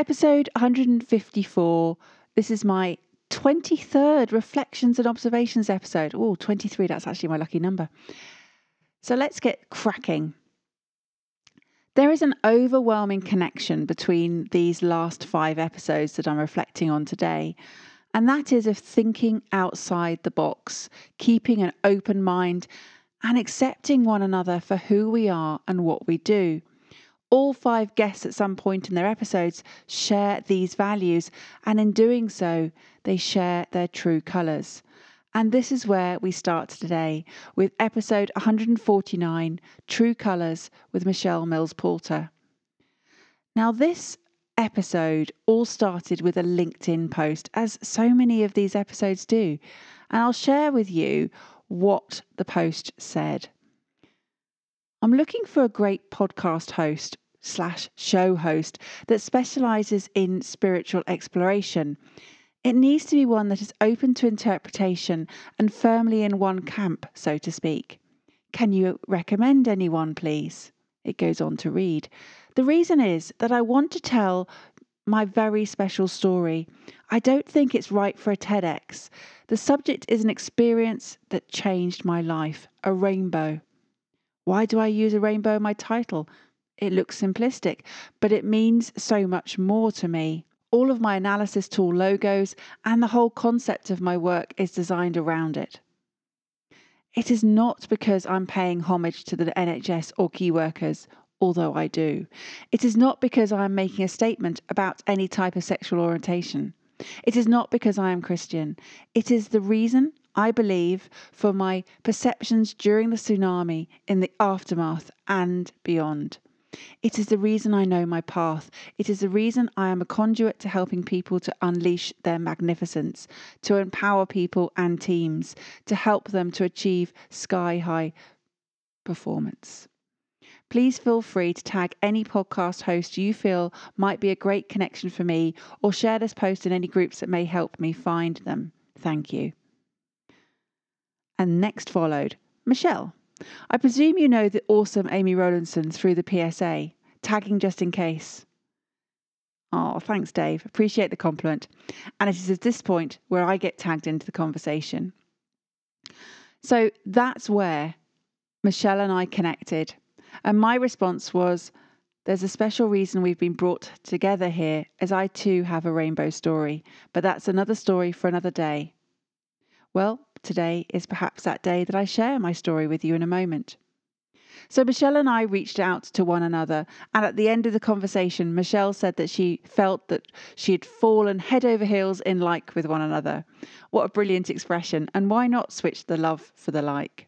Episode 154. This is my 23rd Reflections and Observations episode. Oh, 23, that's actually my lucky number. So let's get cracking. There is an overwhelming connection between these last five episodes that I'm reflecting on today, and that is of thinking outside the box, keeping an open mind, and accepting one another for who we are and what we do. All five guests at some point in their episodes share these values, and in doing so, they share their true colours. And this is where we start today with episode 149 True Colours with Michelle Mills Porter. Now, this episode all started with a LinkedIn post, as so many of these episodes do. And I'll share with you what the post said. I'm looking for a great podcast host slash show host that specializes in spiritual exploration. It needs to be one that is open to interpretation and firmly in one camp, so to speak. Can you recommend anyone, please? It goes on to read. The reason is that I want to tell my very special story. I don't think it's right for a TEDx. The subject is an experience that changed my life a rainbow. Why do I use a rainbow in my title? It looks simplistic, but it means so much more to me. All of my analysis tool logos and the whole concept of my work is designed around it. It is not because I'm paying homage to the NHS or key workers, although I do. It is not because I am making a statement about any type of sexual orientation. It is not because I am Christian. It is the reason I believe, for my perceptions during the tsunami, in the aftermath, and beyond. It is the reason I know my path. It is the reason I am a conduit to helping people to unleash their magnificence, to empower people and teams, to help them to achieve sky high performance. Please feel free to tag any podcast host you feel might be a great connection for me or share this post in any groups that may help me find them. Thank you. And next followed Michelle. I presume you know the awesome Amy Rowlandson through the PSA, tagging just in case. Oh, thanks, Dave. Appreciate the compliment. And it is at this point where I get tagged into the conversation. So that's where Michelle and I connected. And my response was there's a special reason we've been brought together here, as I too have a rainbow story, but that's another story for another day. Well, today is perhaps that day that I share my story with you in a moment. So, Michelle and I reached out to one another, and at the end of the conversation, Michelle said that she felt that she had fallen head over heels in like with one another. What a brilliant expression, and why not switch the love for the like?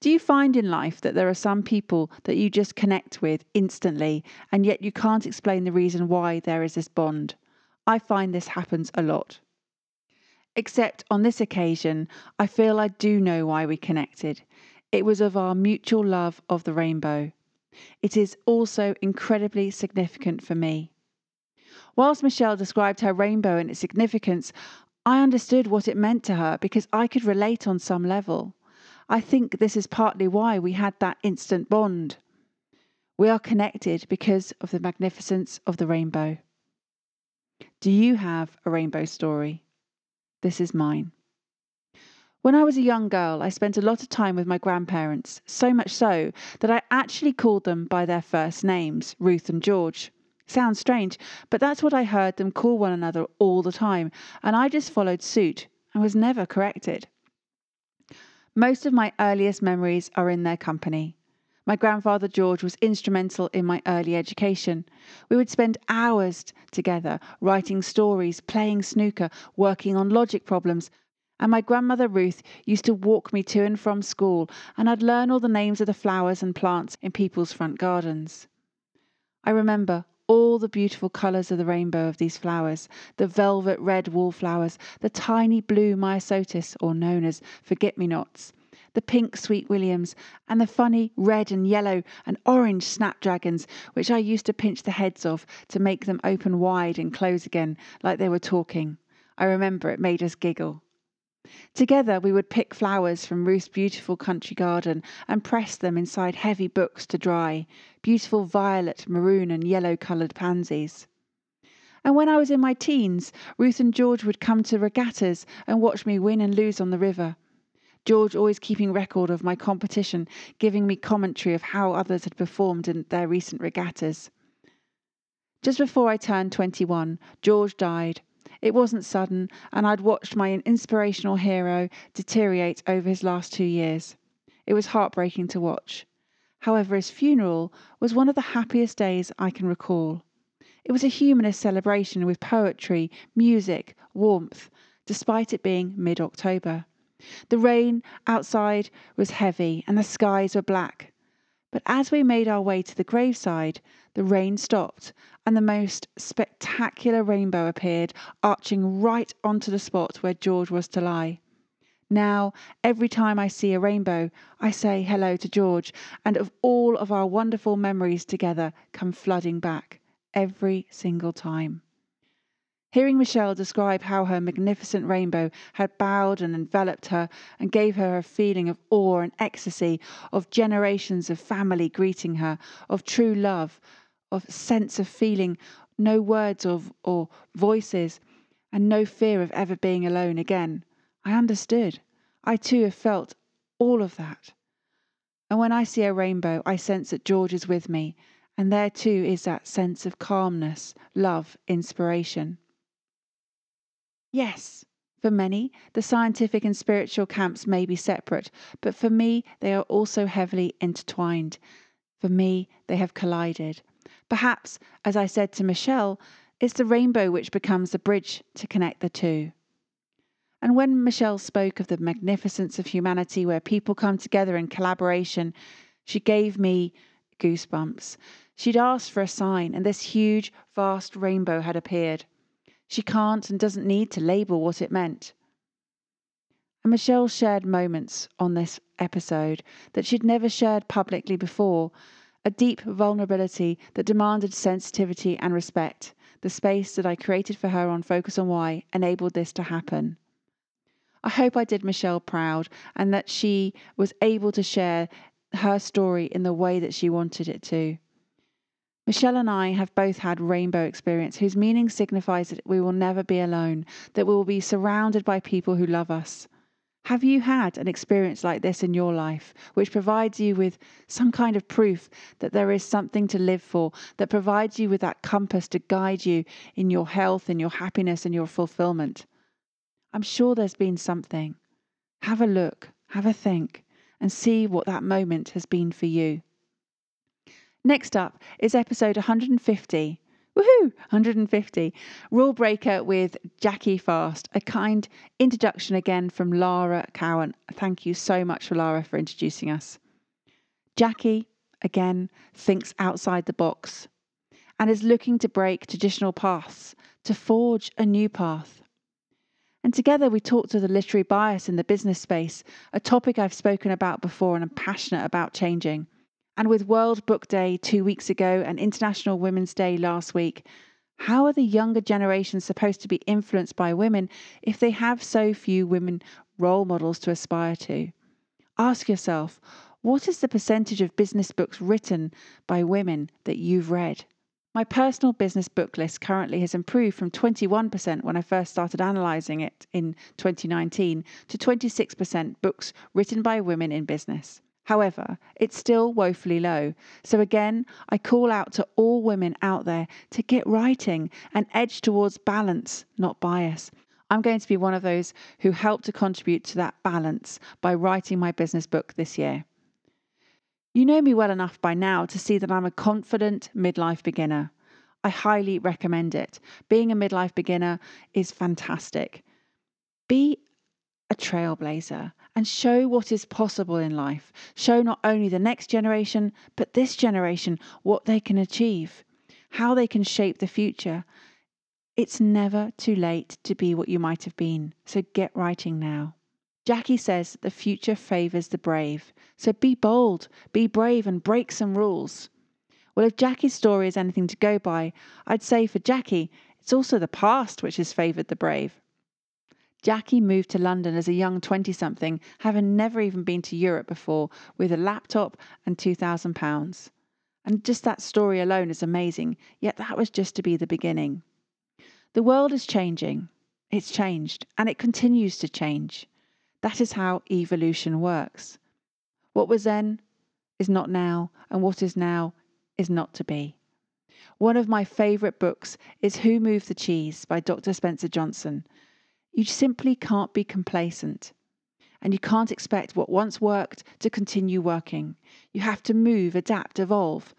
Do you find in life that there are some people that you just connect with instantly, and yet you can't explain the reason why there is this bond? I find this happens a lot. Except on this occasion, I feel I do know why we connected. It was of our mutual love of the rainbow. It is also incredibly significant for me. Whilst Michelle described her rainbow and its significance, I understood what it meant to her because I could relate on some level. I think this is partly why we had that instant bond. We are connected because of the magnificence of the rainbow. Do you have a rainbow story? This is mine. When I was a young girl, I spent a lot of time with my grandparents, so much so that I actually called them by their first names, Ruth and George. Sounds strange, but that's what I heard them call one another all the time, and I just followed suit and was never corrected. Most of my earliest memories are in their company. My grandfather George was instrumental in my early education. We would spend hours together writing stories, playing snooker, working on logic problems. And my grandmother Ruth used to walk me to and from school, and I'd learn all the names of the flowers and plants in people's front gardens. I remember all the beautiful colours of the rainbow of these flowers the velvet red wallflowers, the tiny blue myosotis, or known as forget me nots, the pink sweet williams, and the funny red and yellow and orange snapdragons, which I used to pinch the heads of to make them open wide and close again like they were talking. I remember it made us giggle. Together we would pick flowers from Ruth's beautiful country garden and press them inside heavy books to dry, beautiful violet, maroon, and yellow coloured pansies. And when I was in my teens, Ruth and George would come to regattas and watch me win and lose on the river. George always keeping record of my competition, giving me commentary of how others had performed in their recent regattas. Just before I turned 21, George died, it wasn't sudden, and I'd watched my inspirational hero deteriorate over his last two years. It was heartbreaking to watch. However, his funeral was one of the happiest days I can recall. It was a humanist celebration with poetry, music, warmth, despite it being mid October. The rain outside was heavy and the skies were black. But as we made our way to the graveside, the rain stopped and the most spectacular rainbow appeared, arching right onto the spot where George was to lie. Now, every time I see a rainbow, I say hello to George, and all of our wonderful memories together come flooding back, every single time. Hearing Michelle describe how her magnificent rainbow had bowed and enveloped her and gave her a feeling of awe and ecstasy, of generations of family greeting her, of true love, of sense of feeling, no words of, or voices, and no fear of ever being alone again, I understood. I too have felt all of that. And when I see a rainbow, I sense that George is with me, and there too is that sense of calmness, love, inspiration. Yes, for many, the scientific and spiritual camps may be separate, but for me, they are also heavily intertwined. For me, they have collided. Perhaps, as I said to Michelle, it's the rainbow which becomes the bridge to connect the two. And when Michelle spoke of the magnificence of humanity where people come together in collaboration, she gave me goosebumps. She'd asked for a sign, and this huge, vast rainbow had appeared. She can't and doesn't need to label what it meant. And Michelle shared moments on this episode that she'd never shared publicly before a deep vulnerability that demanded sensitivity and respect. The space that I created for her on Focus on Why enabled this to happen. I hope I did Michelle proud and that she was able to share her story in the way that she wanted it to. Michelle and I have both had rainbow experience whose meaning signifies that we will never be alone, that we will be surrounded by people who love us. Have you had an experience like this in your life, which provides you with some kind of proof that there is something to live for, that provides you with that compass to guide you in your health, in your happiness, and your fulfillment? I'm sure there's been something. Have a look, have a think, and see what that moment has been for you. Next up is episode 150. Woohoo! 150. Rule Breaker with Jackie Fast. A kind introduction again from Lara Cowan. Thank you so much for Lara for introducing us. Jackie, again, thinks outside the box and is looking to break traditional paths, to forge a new path. And together we talked to the literary bias in the business space, a topic I've spoken about before and I'm passionate about changing. And with World Book Day two weeks ago and International Women's Day last week, how are the younger generations supposed to be influenced by women if they have so few women role models to aspire to? Ask yourself, what is the percentage of business books written by women that you've read? My personal business book list currently has improved from 21% when I first started analysing it in 2019 to 26% books written by women in business. However, it's still woefully low. So again, I call out to all women out there to get writing and edge towards balance, not bias. I'm going to be one of those who help to contribute to that balance by writing my business book this year. You know me well enough by now to see that I'm a confident midlife beginner. I highly recommend it. Being a midlife beginner is fantastic. Be a trailblazer and show what is possible in life. Show not only the next generation, but this generation what they can achieve. how they can shape the future. It's never too late to be what you might have been, so get writing now. Jackie says the future favours the brave, so be bold, be brave, and break some rules. Well, if Jackie's story is anything to go by, I'd say for Jackie, it's also the past which has favoured the brave. Jackie moved to London as a young 20 something, having never even been to Europe before, with a laptop and £2,000. And just that story alone is amazing, yet that was just to be the beginning. The world is changing. It's changed, and it continues to change. That is how evolution works. What was then is not now, and what is now is not to be. One of my favourite books is Who Moved the Cheese by Dr. Spencer Johnson. You simply can't be complacent. And you can't expect what once worked to continue working. You have to move, adapt, evolve.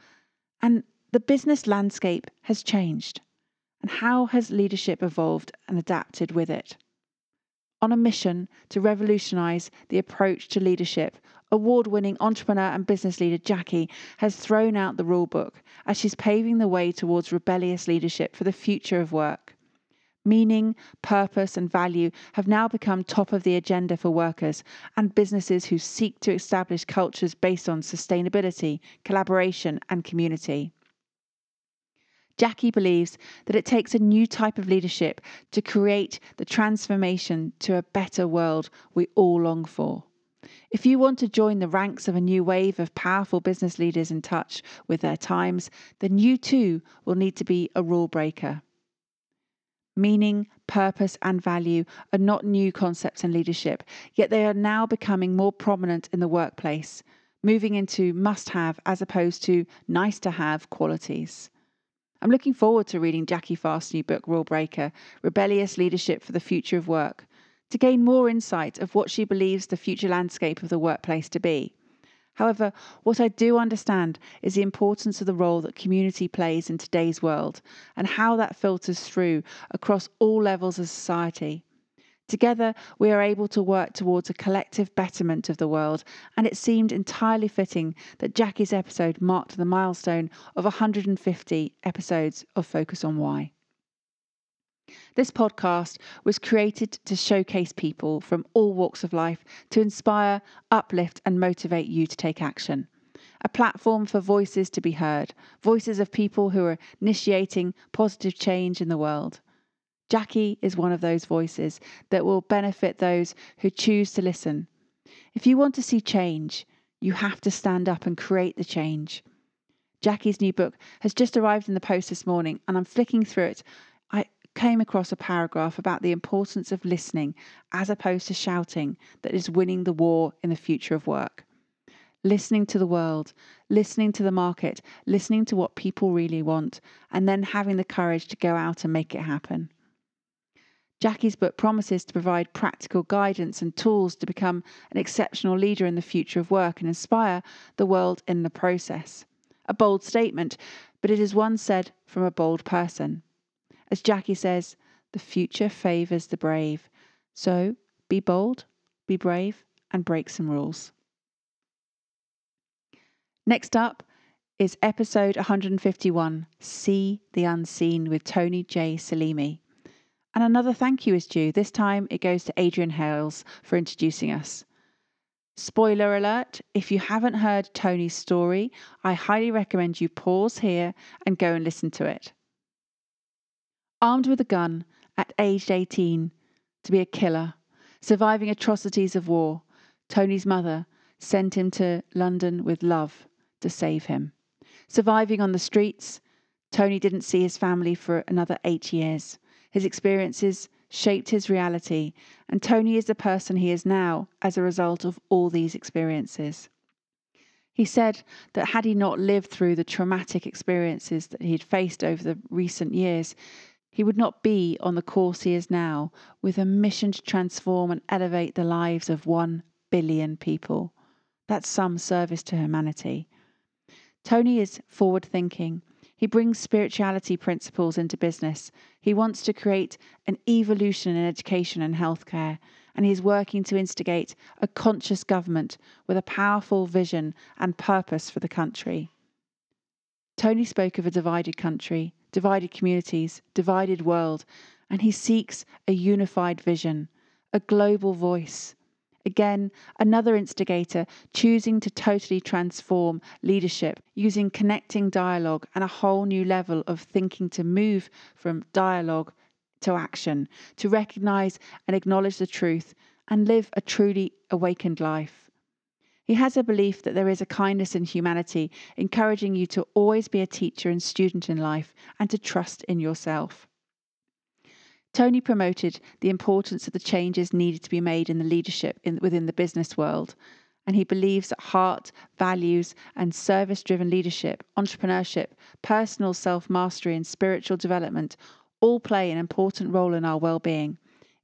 And the business landscape has changed. And how has leadership evolved and adapted with it? On a mission to revolutionize the approach to leadership, award winning entrepreneur and business leader Jackie has thrown out the rule book as she's paving the way towards rebellious leadership for the future of work. Meaning, purpose, and value have now become top of the agenda for workers and businesses who seek to establish cultures based on sustainability, collaboration, and community. Jackie believes that it takes a new type of leadership to create the transformation to a better world we all long for. If you want to join the ranks of a new wave of powerful business leaders in touch with their times, then you too will need to be a rule breaker. Meaning, purpose, and value are not new concepts in leadership, yet they are now becoming more prominent in the workplace, moving into must have as opposed to nice to have qualities. I'm looking forward to reading Jackie Fast's new book, Rule Breaker Rebellious Leadership for the Future of Work, to gain more insight of what she believes the future landscape of the workplace to be. However, what I do understand is the importance of the role that community plays in today's world and how that filters through across all levels of society. Together, we are able to work towards a collective betterment of the world, and it seemed entirely fitting that Jackie's episode marked the milestone of 150 episodes of Focus on Why. This podcast was created to showcase people from all walks of life to inspire, uplift, and motivate you to take action. A platform for voices to be heard, voices of people who are initiating positive change in the world. Jackie is one of those voices that will benefit those who choose to listen. If you want to see change, you have to stand up and create the change. Jackie's new book has just arrived in the post this morning, and I'm flicking through it came across a paragraph about the importance of listening as opposed to shouting that is winning the war in the future of work. Listening to the world, listening to the market, listening to what people really want, and then having the courage to go out and make it happen. Jackie's book promises to provide practical guidance and tools to become an exceptional leader in the future of work and inspire the world in the process. A bold statement, but it is one said from a bold person. As Jackie says, the future favours the brave. So be bold, be brave, and break some rules. Next up is episode 151 See the Unseen with Tony J. Selimi. And another thank you is due. This time it goes to Adrian Hales for introducing us. Spoiler alert if you haven't heard Tony's story, I highly recommend you pause here and go and listen to it. Armed with a gun at age 18 to be a killer, surviving atrocities of war, Tony's mother sent him to London with love to save him. Surviving on the streets, Tony didn't see his family for another eight years. His experiences shaped his reality, and Tony is the person he is now as a result of all these experiences. He said that had he not lived through the traumatic experiences that he had faced over the recent years, he would not be on the course he is now, with a mission to transform and elevate the lives of one billion people. That's some service to humanity. Tony is forward thinking. He brings spirituality principles into business. He wants to create an evolution in education and healthcare, and he is working to instigate a conscious government with a powerful vision and purpose for the country. Tony spoke of a divided country, divided communities, divided world, and he seeks a unified vision, a global voice. Again, another instigator choosing to totally transform leadership using connecting dialogue and a whole new level of thinking to move from dialogue to action, to recognize and acknowledge the truth and live a truly awakened life. He has a belief that there is a kindness in humanity, encouraging you to always be a teacher and student in life and to trust in yourself. Tony promoted the importance of the changes needed to be made in the leadership in, within the business world. And he believes that heart, values, and service driven leadership, entrepreneurship, personal self mastery, and spiritual development all play an important role in our well being,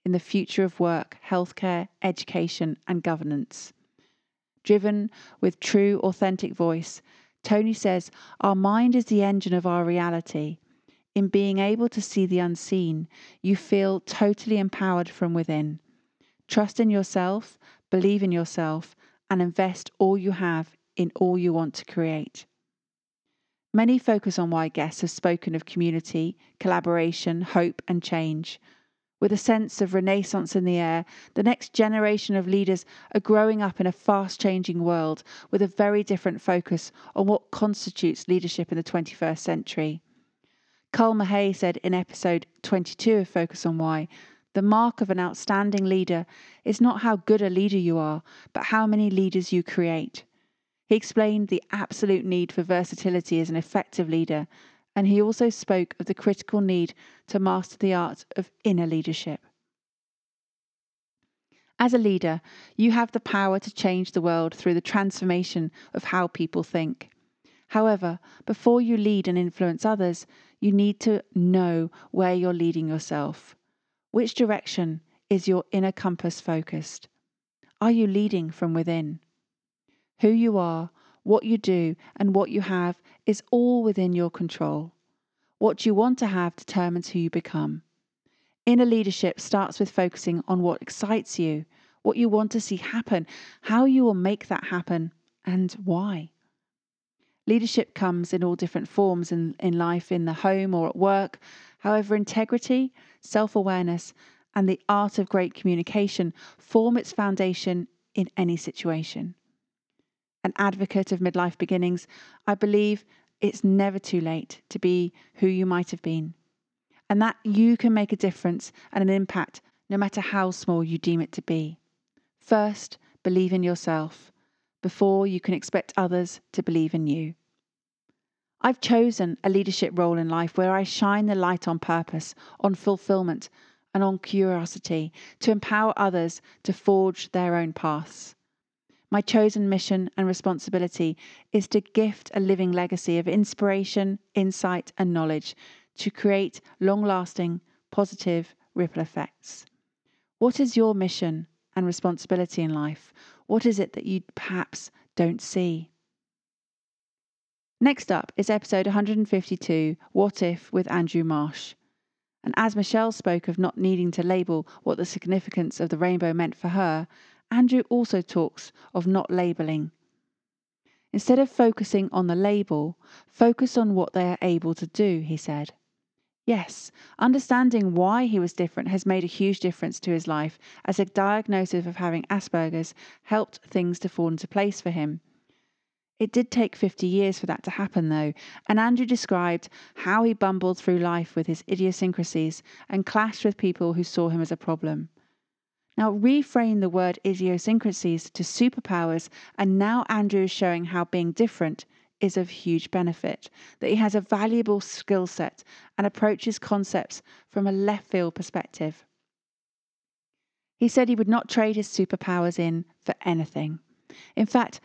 in the future of work, healthcare, education, and governance. Driven with true, authentic voice, Tony says, Our mind is the engine of our reality in being able to see the unseen, you feel totally empowered from within. Trust in yourself, believe in yourself, and invest all you have in all you want to create. Many focus on why guests have spoken of community, collaboration, hope, and change. With a sense of renaissance in the air, the next generation of leaders are growing up in a fast changing world with a very different focus on what constitutes leadership in the 21st century. Carl Mahay said in episode 22 of Focus on Why the mark of an outstanding leader is not how good a leader you are, but how many leaders you create. He explained the absolute need for versatility as an effective leader, and he also spoke of the critical need to master the art of inner leadership. As a leader, you have the power to change the world through the transformation of how people think. However, before you lead and influence others, you need to know where you're leading yourself. Which direction is your inner compass focused? Are you leading from within? Who you are, what you do, and what you have is all within your control. What you want to have determines who you become. Inner leadership starts with focusing on what excites you, what you want to see happen, how you will make that happen, and why. Leadership comes in all different forms in, in life, in the home or at work. However, integrity, self awareness, and the art of great communication form its foundation in any situation. An advocate of midlife beginnings, I believe it's never too late to be who you might have been, and that you can make a difference and an impact no matter how small you deem it to be. First, believe in yourself before you can expect others to believe in you. I've chosen a leadership role in life where I shine the light on purpose, on fulfillment, and on curiosity to empower others to forge their own paths. My chosen mission and responsibility is to gift a living legacy of inspiration, insight, and knowledge to create long lasting, positive ripple effects. What is your mission and responsibility in life? What is it that you perhaps don't see? Next up is episode 152 What If with Andrew Marsh. And as Michelle spoke of not needing to label what the significance of the rainbow meant for her, Andrew also talks of not labeling. Instead of focusing on the label, focus on what they are able to do, he said. Yes, understanding why he was different has made a huge difference to his life, as a diagnosis of having Asperger's helped things to fall into place for him. It did take 50 years for that to happen, though, and Andrew described how he bumbled through life with his idiosyncrasies and clashed with people who saw him as a problem. Now, reframe the word idiosyncrasies to superpowers, and now Andrew is showing how being different is of huge benefit, that he has a valuable skill set and approaches concepts from a left field perspective. He said he would not trade his superpowers in for anything. In fact,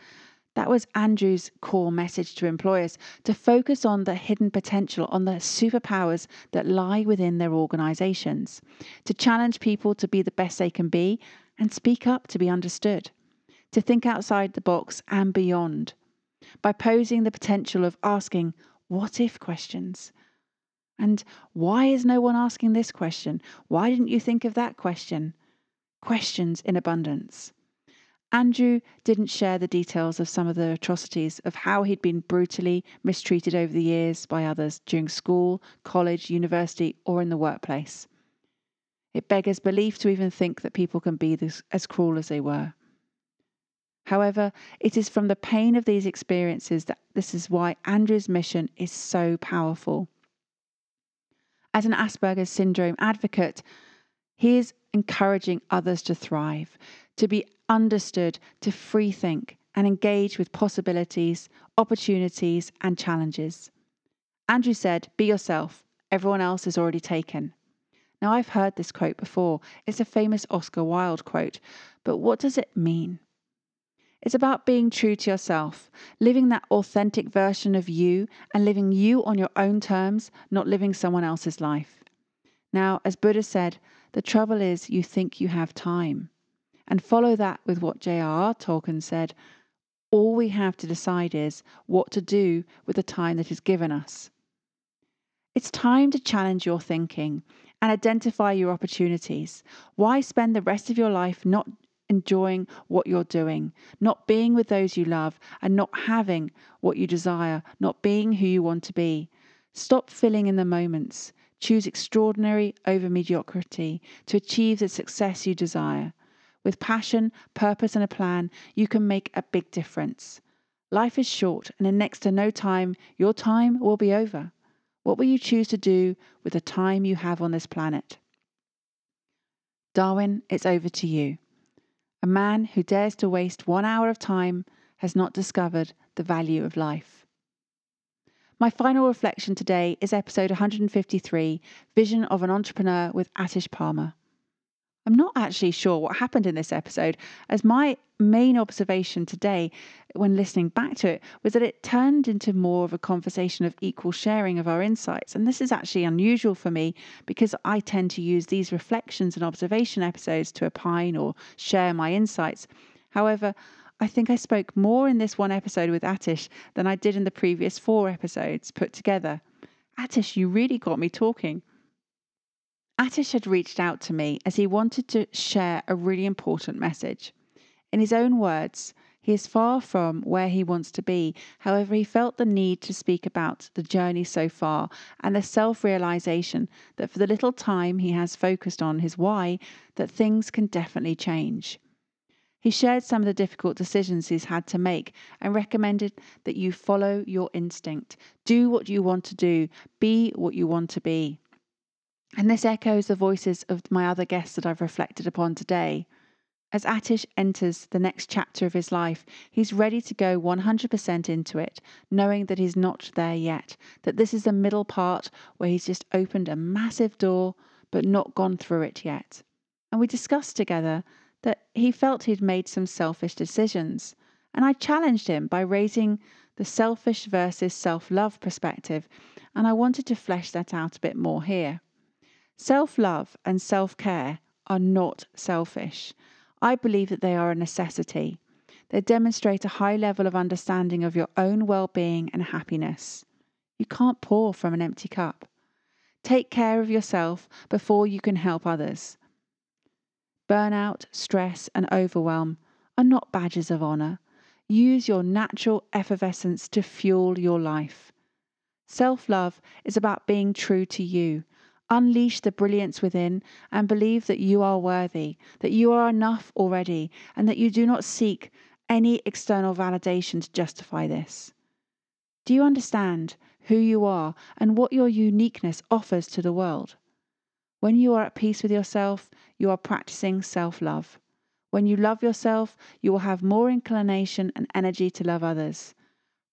that was Andrew's core message to employers to focus on the hidden potential, on the superpowers that lie within their organizations, to challenge people to be the best they can be and speak up to be understood, to think outside the box and beyond, by posing the potential of asking what if questions. And why is no one asking this question? Why didn't you think of that question? Questions in abundance. Andrew didn't share the details of some of the atrocities of how he'd been brutally mistreated over the years by others during school, college, university, or in the workplace. It beggars belief to even think that people can be this, as cruel as they were. However, it is from the pain of these experiences that this is why Andrew's mission is so powerful. As an Asperger's syndrome advocate, he is encouraging others to thrive, to be understood, to free think, and engage with possibilities, opportunities, and challenges. Andrew said, Be yourself, everyone else is already taken. Now, I've heard this quote before. It's a famous Oscar Wilde quote, but what does it mean? It's about being true to yourself, living that authentic version of you and living you on your own terms, not living someone else's life. Now, as Buddha said, the trouble is you think you have time. And follow that with what J.R.R. Tolkien said all we have to decide is what to do with the time that is given us. It's time to challenge your thinking and identify your opportunities. Why spend the rest of your life not enjoying what you're doing, not being with those you love, and not having what you desire, not being who you want to be? Stop filling in the moments. Choose extraordinary over mediocrity to achieve the success you desire. With passion, purpose, and a plan, you can make a big difference. Life is short, and in next to no time, your time will be over. What will you choose to do with the time you have on this planet? Darwin, it's over to you. A man who dares to waste one hour of time has not discovered the value of life. My final reflection today is episode 153 Vision of an Entrepreneur with Atish Palmer. I'm not actually sure what happened in this episode, as my main observation today, when listening back to it, was that it turned into more of a conversation of equal sharing of our insights. And this is actually unusual for me because I tend to use these reflections and observation episodes to opine or share my insights. However, I think I spoke more in this one episode with Atish than I did in the previous four episodes put together. Atish, you really got me talking. Atish had reached out to me as he wanted to share a really important message. In his own words, he is far from where he wants to be. However, he felt the need to speak about the journey so far and the self realization that for the little time he has focused on his why, that things can definitely change. He shared some of the difficult decisions he's had to make and recommended that you follow your instinct, do what you want to do, be what you want to be. And this echoes the voices of my other guests that I've reflected upon today. As Atish enters the next chapter of his life, he's ready to go 100% into it, knowing that he's not there yet, that this is the middle part where he's just opened a massive door but not gone through it yet. And we discussed together that he felt he'd made some selfish decisions. And I challenged him by raising the selfish versus self love perspective, and I wanted to flesh that out a bit more here. Self love and self care are not selfish. I believe that they are a necessity. They demonstrate a high level of understanding of your own well being and happiness. You can't pour from an empty cup. Take care of yourself before you can help others. Burnout, stress, and overwhelm are not badges of honour. Use your natural effervescence to fuel your life. Self love is about being true to you Unleash the brilliance within and believe that you are worthy, that you are enough already, and that you do not seek any external validation to justify this. Do you understand who you are and what your uniqueness offers to the world? When you are at peace with yourself, you are practicing self love. When you love yourself, you will have more inclination and energy to love others.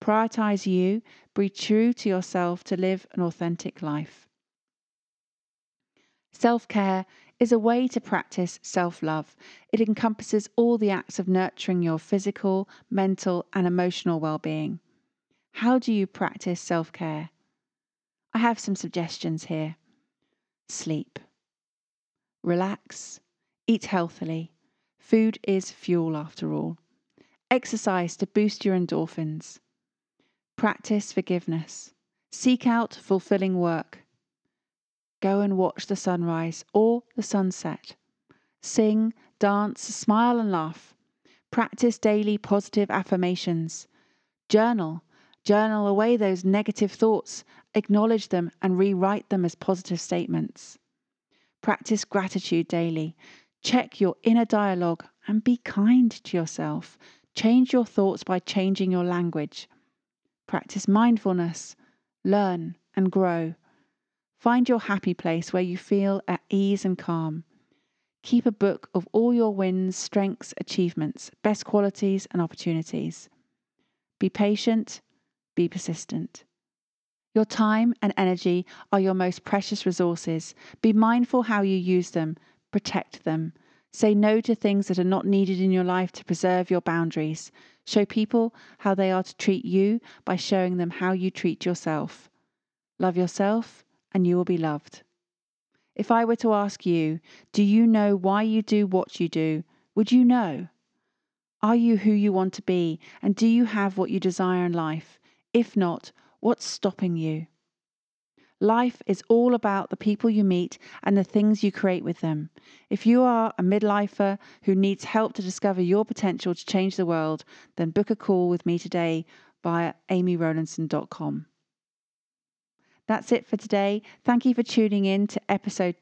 Prioritize you, be true to yourself to live an authentic life. Self care is a way to practice self love. It encompasses all the acts of nurturing your physical, mental, and emotional well being. How do you practice self care? I have some suggestions here. Sleep. Relax. Eat healthily. Food is fuel after all. Exercise to boost your endorphins. Practice forgiveness. Seek out fulfilling work. Go and watch the sunrise or the sunset. Sing, dance, smile, and laugh. Practice daily positive affirmations. Journal. Journal away those negative thoughts, acknowledge them, and rewrite them as positive statements. Practice gratitude daily. Check your inner dialogue and be kind to yourself. Change your thoughts by changing your language. Practice mindfulness. Learn and grow. Find your happy place where you feel at ease and calm. Keep a book of all your wins, strengths, achievements, best qualities, and opportunities. Be patient, be persistent. Your time and energy are your most precious resources. Be mindful how you use them, protect them. Say no to things that are not needed in your life to preserve your boundaries. Show people how they are to treat you by showing them how you treat yourself. Love yourself, and you will be loved. If I were to ask you, do you know why you do what you do? Would you know? Are you who you want to be? And do you have what you desire in life? If not, what's stopping you? Life is all about the people you meet and the things you create with them. If you are a midlifer who needs help to discover your potential to change the world, then book a call with me today via amyrowlandson.com. That's it for today. Thank you for tuning in to episode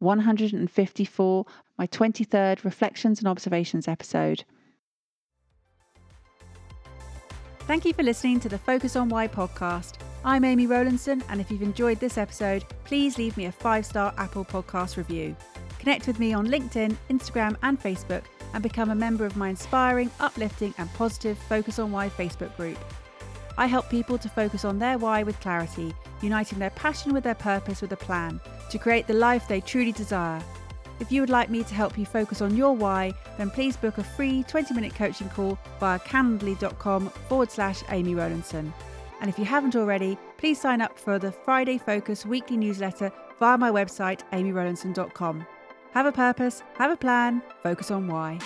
154, my 23rd Reflections and Observations episode. Thank you for listening to the Focus on Why podcast. I'm Amy Rowlandson, and if you've enjoyed this episode, please leave me a five star Apple Podcast review. Connect with me on LinkedIn, Instagram, and Facebook, and become a member of my inspiring, uplifting, and positive Focus on Why Facebook group. I help people to focus on their why with clarity, uniting their passion with their purpose with a plan to create the life they truly desire. If you would like me to help you focus on your why, then please book a free 20 minute coaching call via calendly.com forward slash Amy Rowlandson. And if you haven't already, please sign up for the Friday Focus weekly newsletter via my website, amyrowlandson.com. Have a purpose, have a plan, focus on why.